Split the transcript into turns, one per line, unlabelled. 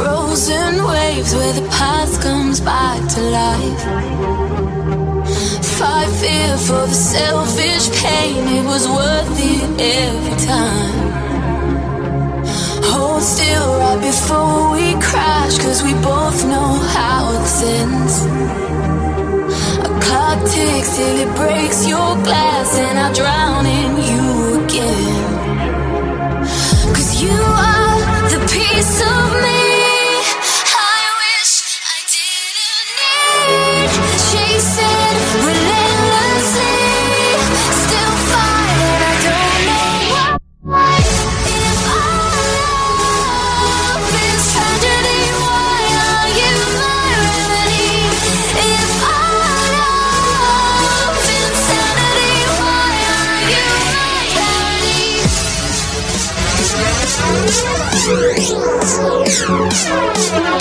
waves where the past comes back to life. Fight fear for the selfish pain, it was worth it every time. Hold still right before we crash, cause we both know how this ends. A clock ticks till it breaks your glass, and I drown you.